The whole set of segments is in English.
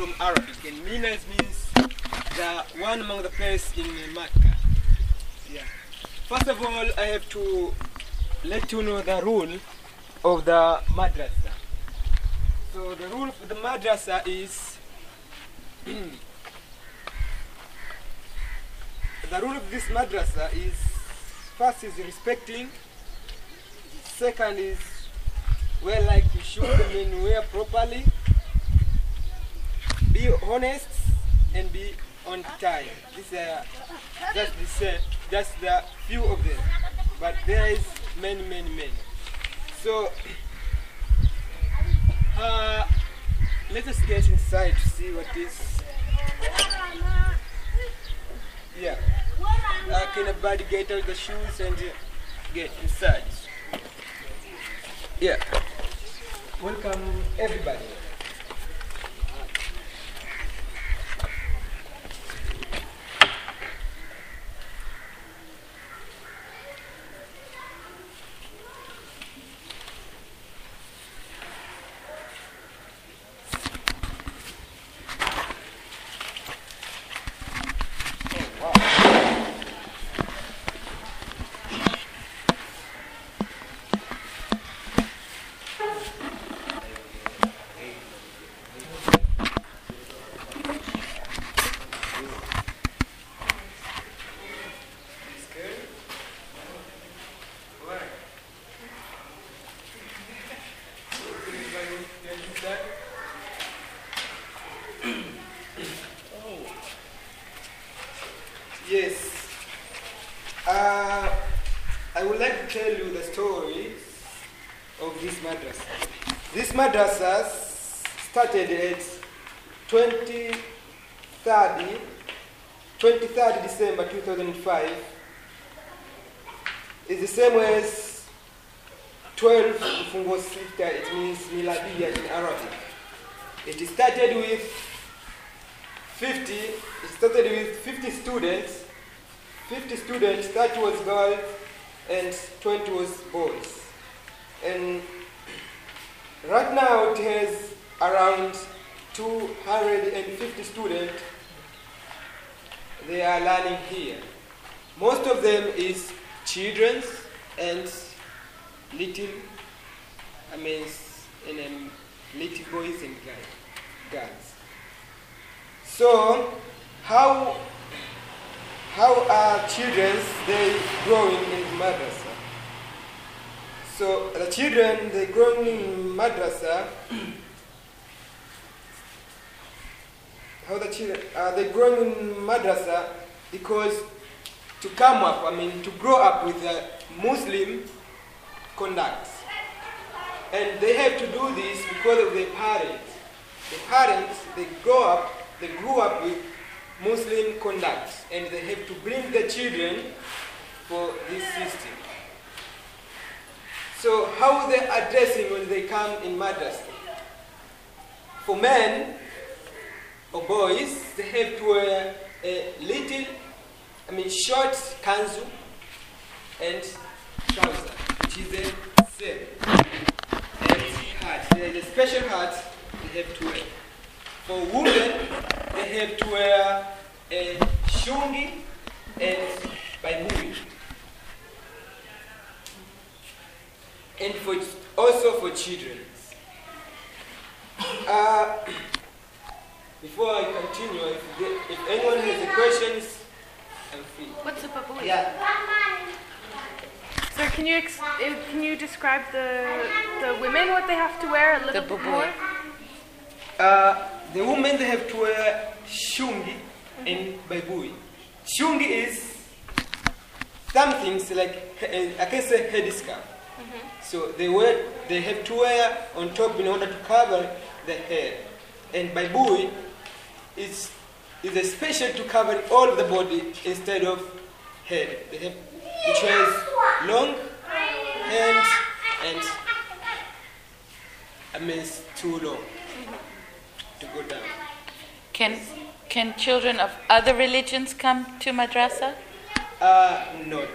from Arabic, and Minas means the one among the place in Mecca. Yeah. First of all, I have to let you know the rule of the madrasa. So the rule of the madrasa is the rule of this madrasa is first is respecting, second is wear like you should, I mean wear properly, be honest and be on time. These are just the just the few of them, but there is many, many, many. So uh, let us get inside to see what is. Yeah. Uh, can everybody get out the shoes and uh, get inside? Yeah. Welcome everybody. Yes. Uh, I would like to tell you the story of this madrasa. This madrasa started at 23rd, 23rd December 2005. It's the same as 12 Mfungo Sita, it means Miladiya in Arabic. It started with 50, it started with 50 students, 50 students, 30 was girls and 20 was boys. And right now it has around 250 students. They are learning here. Most of them is children and little, I mean, and, little boys and girls. So, how how are children they growing in madrasa? So the children they growing in madrasa. how the children are they growing in madrasa because to come up, I mean to grow up with a Muslim conduct, and they have to do this because of their parents. The parents they grow up they grew up with Muslim conduct and they have to bring the children for this system. So how they are addressing when they come in madrasa? For men or boys, they have to wear a little, I mean short kanzu and trouser, which is the same. And hat. There is a special hat they have to wear. For women, they have to wear a shungi and baibui. And for also for children. Uh, before I continue, if, the, if anyone has any questions, I'm free. What's a babui? Yeah. Sir, can you ex- uh, can you describe the the women what they have to wear a little bit babui. more? Uh, the women they have to wear shungi and baibui. Shungi is something like uh, I can say So they wear they have to wear on top in order to cover the hair. And baibui is is a special to cover all the body instead of head. They have which has long hands and I mean it's too long to go down. Can can children of other religions come to madrasa? Uh, not.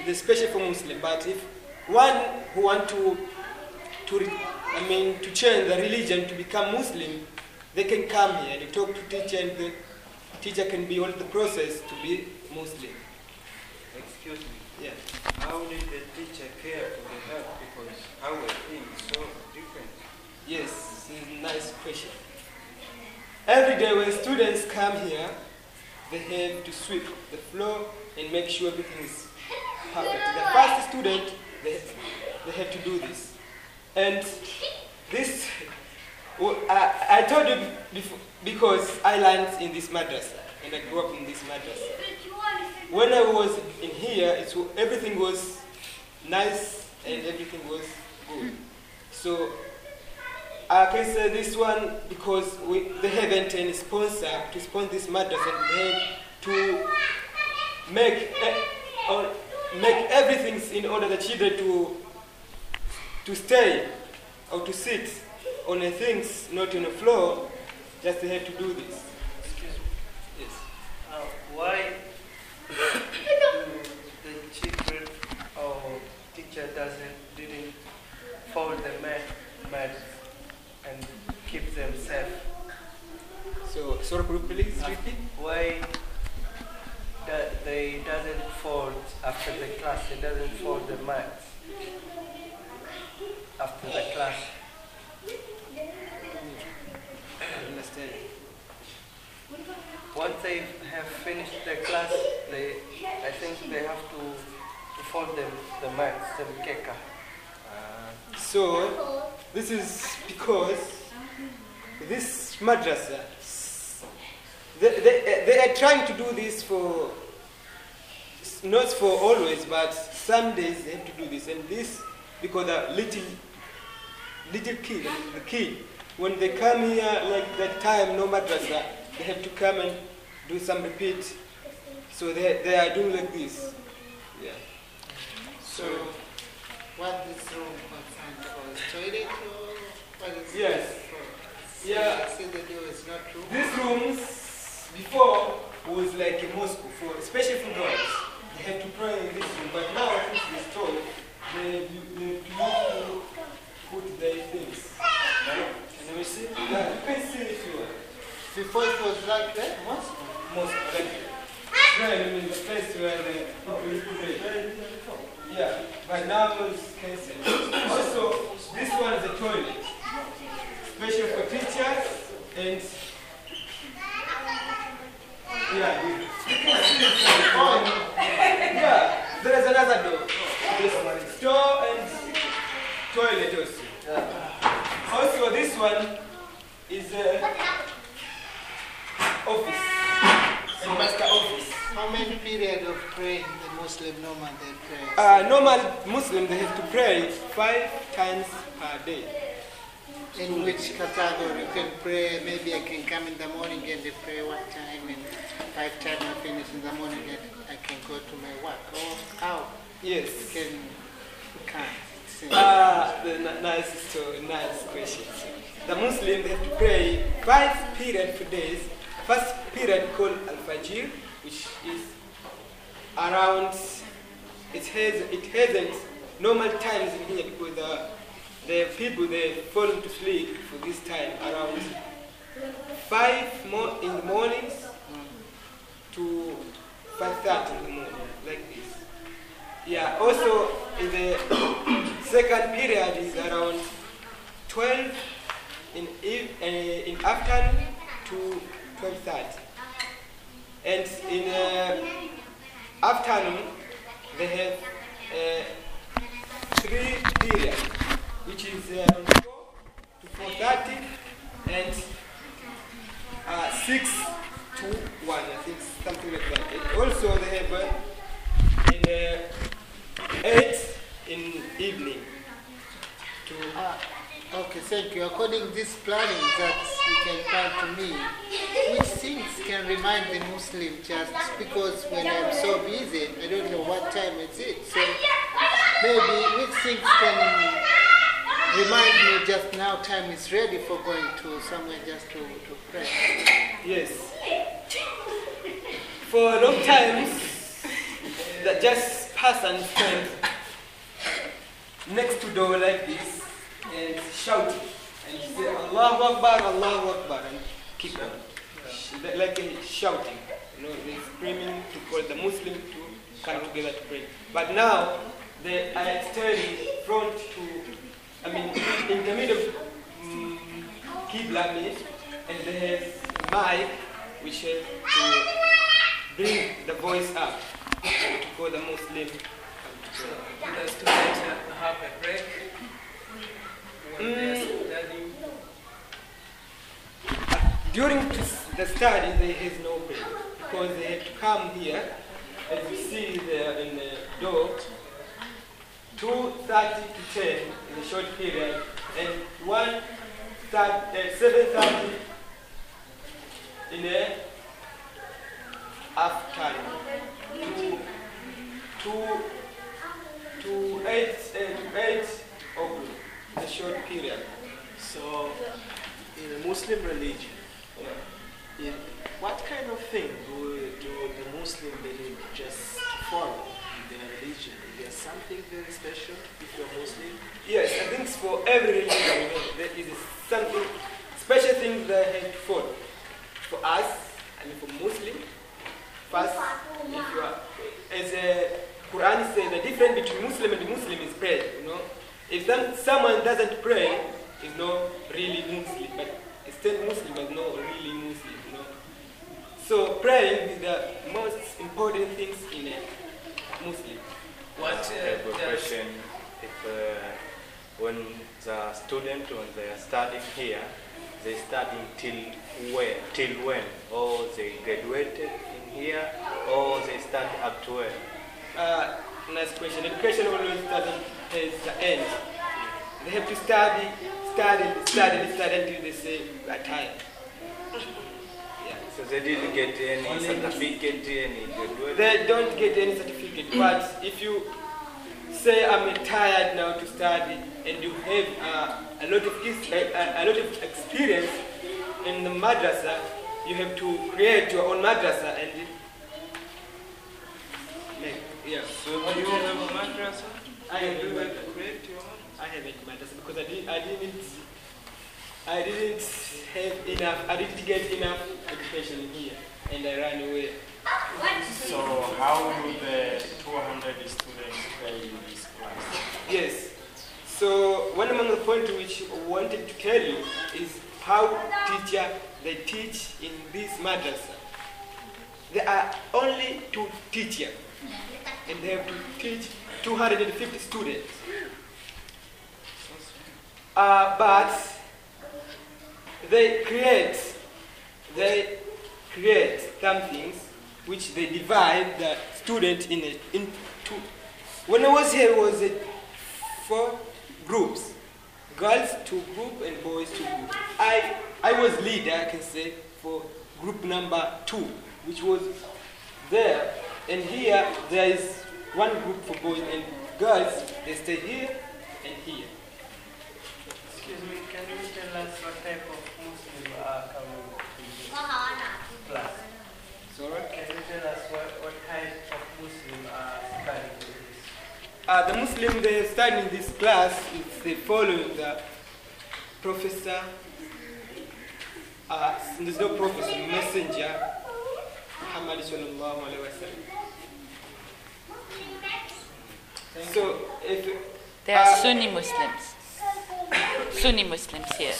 It's especially for Muslim. But if one who want to, to, I mean, to change the religion to become Muslim, they can come here and talk to teacher, and the teacher can be all the process to be Muslim. Excuse me. Yeah. How did the teacher care for the health? Because our thing is so different. Yes, this is a nice question. Every day when students come here, they have to sweep the floor and make sure everything is perfect. The first student, they, they have to do this. And this, I, I told you before, because I learned in this madrasa and I grew up in this madrasa. When I was in here, it's, everything was nice and everything was good. So I can say this one because we, they haven't any sponsor to sponsor this madrasa and they to make eh, or make everything in order the children to to stay or to sit on the things not on the floor. Just they have to do this. Excuse me. Yes. Uh, why do the children or teacher doesn't didn't fold the mat, mats and keep them safe? So, sorry, could you please repeat? Why that they doesn't fold after the class? They doesn't fold the mats after the class. Understand. Once they have finished the class, they I think they have to, to fold them the mats, the keka. Uh, so, this is because this madrasa, they, they, they are trying to do this for, not for always, but some days they have to do this. And this, because the little, little kid, the kid, when they come here, like that time, no madrasa, they have to come and do some repeat. So they, they are doing like this. Yeah. So, what this room concerned for toilet or what is Yes. Yeah. See the door is not room. These rooms before was like a mosque for, especially for girls. Have to pray in this room, but now since it's restored, they they to put their things. Right? Can we see? Yeah, you can see if you want. Before it was like that, mosque. Mosque, like pray I mean the place where the people pray. Yeah, but now it's cancelled. Also, this one is a toilet, special for teachers and yeah, you you can see inside. Oh, yeah, there is another door. There's store and toilet also. Also, this one is a office, master office. How many period of praying the Muslim normal they pray? Uh, normal Muslim, they have to pray five times per day. In which category you can pray? Maybe I can come in the morning and they pray one time and five times I finish in the morning and I can go to my work. Or how Yes. you can you in- Ah, the nice story, nice question. The Muslims have to pray five period for days. First period called Al-Fajr, which is around, it has, it hasn't normal times in here because the, the people, they fall to sleep for this time around five more in the mornings to 5.30 in the morning, like this. Yeah, also in the second period is around 12 in, eve, uh, in afternoon to 12.30. And in uh, afternoon, they have uh, three periods, which is uh, around 4 to 4.30 and uh, 6 to 1, I think something like that. And also they have uh, in uh, 8 in evening to Ah, okay, thank you. According to this planning that you can plan to me, which things can remind the Muslim just because when I'm so busy, I don't know what time is it. So maybe which things can remind me just now time is ready for going to somewhere just to, to pray. Yes. For a long time, that just pass and stand next to door like this and shouting and say Allahu Akbar, Allahu Akbar, and keep on. Sh- Like shouting, you know, they screaming to call the Muslim to come together to pray. But now they are standing front to, I mean, in the middle of mm, Qibla mean, and there's mic which has to bring the voice up to call the Muslim pray. The students have to have a break when they're studying. During the study, there is no break because they have to come here, as you see there in the door, 2.30 to 10 in a short period, and 1 uh, 7.30 in a half time. To, to, to 8, uh, to 8 o'clock, a short period. So, in a Muslim religion, in what kind of thing do, do the Muslim believe just follow their religion? Is there something very special if you're Muslim? Yes, I think for every religion there is something special thing they have to follow. For us, I mean for Muslim, first, if you are, as a Quran says, the difference between Muslim and Muslim is prayer. You know, if some, someone doesn't pray, is not really Muslim, but still Muslim, but not really Muslim. You know, so praying is the most important things in a Muslim. What I uh, have a question. If uh, when the student when they are studying here, they studying till when? Till when? Or they graduated in here, or they study up to when? Uh, nice question. Education always doesn't has the end. They have to study, study, study, study until they say retire. Yeah. So they didn't get any certificate, any graduate. They don't get any certificate, but if you say I'm tired now to study and you have uh, a lot of his- a, a, a lot of experience in the madrasa, you have to create your own madrasa and make yeah. So do you have a madrasa? I have You a have to create your own? I haven't matters because I didn't, I didn't, I didn't have enough, I didn't get enough education here, and I ran away. So how do the 200 students play in this class? Yes. So one among the points which I wanted to tell you is how teacher they teach in this madrasa. There are only two teachers, and they have to teach 250 students. Uh, but they create, they create some things which they divide the student in a, into. When I was here, it was a four groups, girls two group and boys two group. I I was leader, I can say, for group number two, which was there, and here there is one group for boys and girls. They stay here and here. Excuse me, can you tell us what type of Muslim are coming to this class? Can you tell us what, what type of Muslim are studying in this? Uh, the Muslim they study in this class is they follow the professor. Uh, there's no professor, messenger. Muhammad sallallahu alaihi wasallam. So if They are uh, Sunni Muslims. Sunni Muslims here.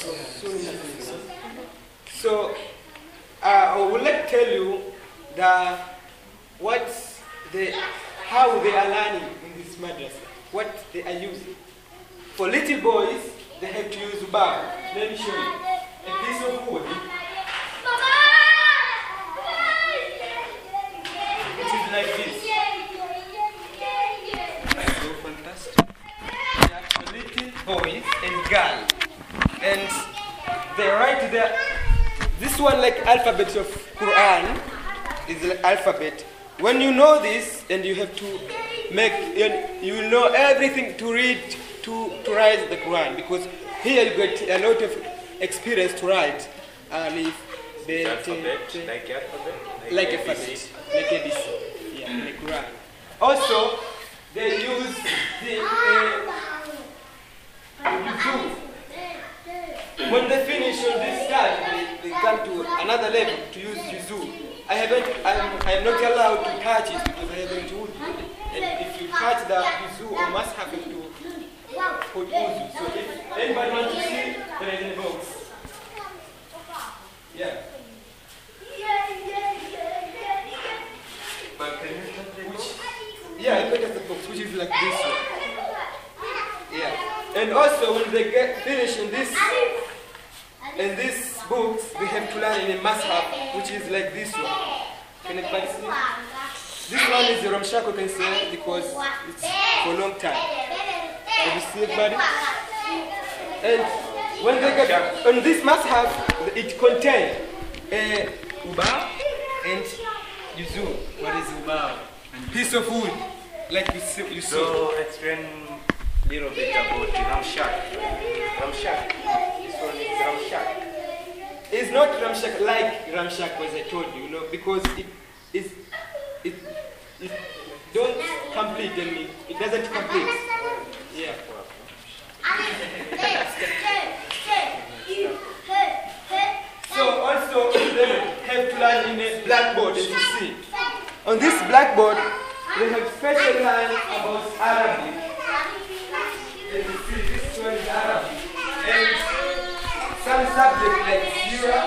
So uh, I would like to tell you the what they how they are learning in this madrasa, what they are using. For little boys, they have to use ubab. Let me show you. A piece of wood. It is like this. So fantastic. They are for little boys and girls. And they write the this one like alphabet of Quran is the alphabet. When you know this and you have to make you will know everything to read to, to write the Quran because here you get a lot of experience to write. Alif, Bet, Alphabet, like alphabet, like ABC. alphabet, like ABC, yeah, in the Quran. Also, they use the uh, when they finish on this side, they, they come to another level to use yuzu. I haven't, I'm, I'm not allowed to touch it because I haven't wood. And if you touch the yuzu or must have to put uzu. So if anybody wants to see, there is a box. Yeah. Yeah, yeah, yeah, yeah. But can you touch the book? Yeah, I look at the box, which is like this one. Yeah. And also when they get finished in this in this books, they have to learn in a mashab, which is like this one. Can anybody see? This one is the Ramshako can say because it's for a long time. Have you seen it, buddy? And when they get on this mashab, it contains uh, uba and yuzu. What is uba? Piece of wood, like you, you saw. So explain a little bit about the Ramshak. Ramshak. This one is Ramshak. It's not Ramshak like Ramshak as I told you, you know, because it is it it don't complete and it, it doesn't complete. Yeah. So also they have to learn in a blackboard as you see. On this blackboard they have special line about Arabic. As you see this one is Arabic. And some subjects like Sira,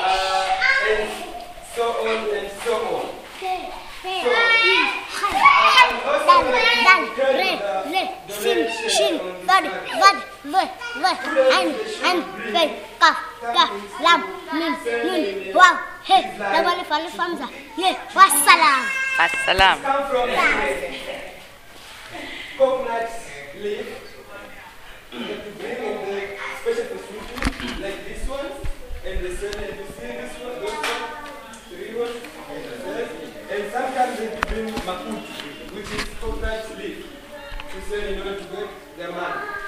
uh, and so on and so on. So, I'm also going to tell you the donation on Vad, this vad, vad, vad, ein, ein, fel, kaf, kaf, lam, mim, nun, waw, he, lam, alif, alif, hamza, ye, wassalam. Assalam. come from coconut leaf that you bring in the special facility like this one and the same and you see this one, those one, three ones, and the third. and sometimes they bring makut, which is coconut leaf to sell in order to get their money.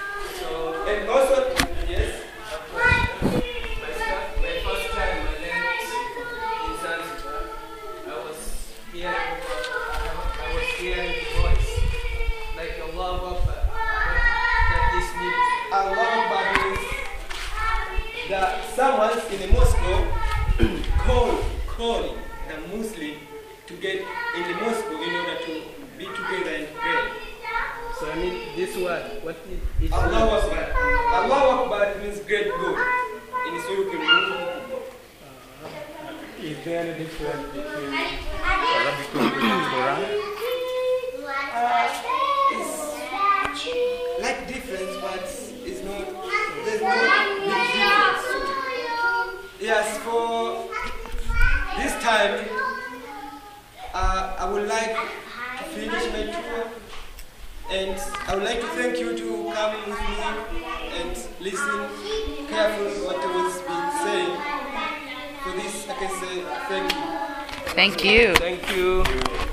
So and also yes. My stuff- my first time I learned in Zanzibar, I was hearing, I was hearing the voice, like Allah Akbar. That this means. Allah Akbar means that someone in a mosque call, calling the Muslim to get in the mosque in order to be together and pray. So I mean this word, what it, it Allah means. Akbar. Allah Akbar means great God. In Surah Al-Mulk. Is Arabic like but it's not, there's no big difference. Yes, for this time, uh, I would like to finish my tour and I would like to thank you to come with me and listen carefully what was being said. For this, I can say thank you. Thank you. Thank you.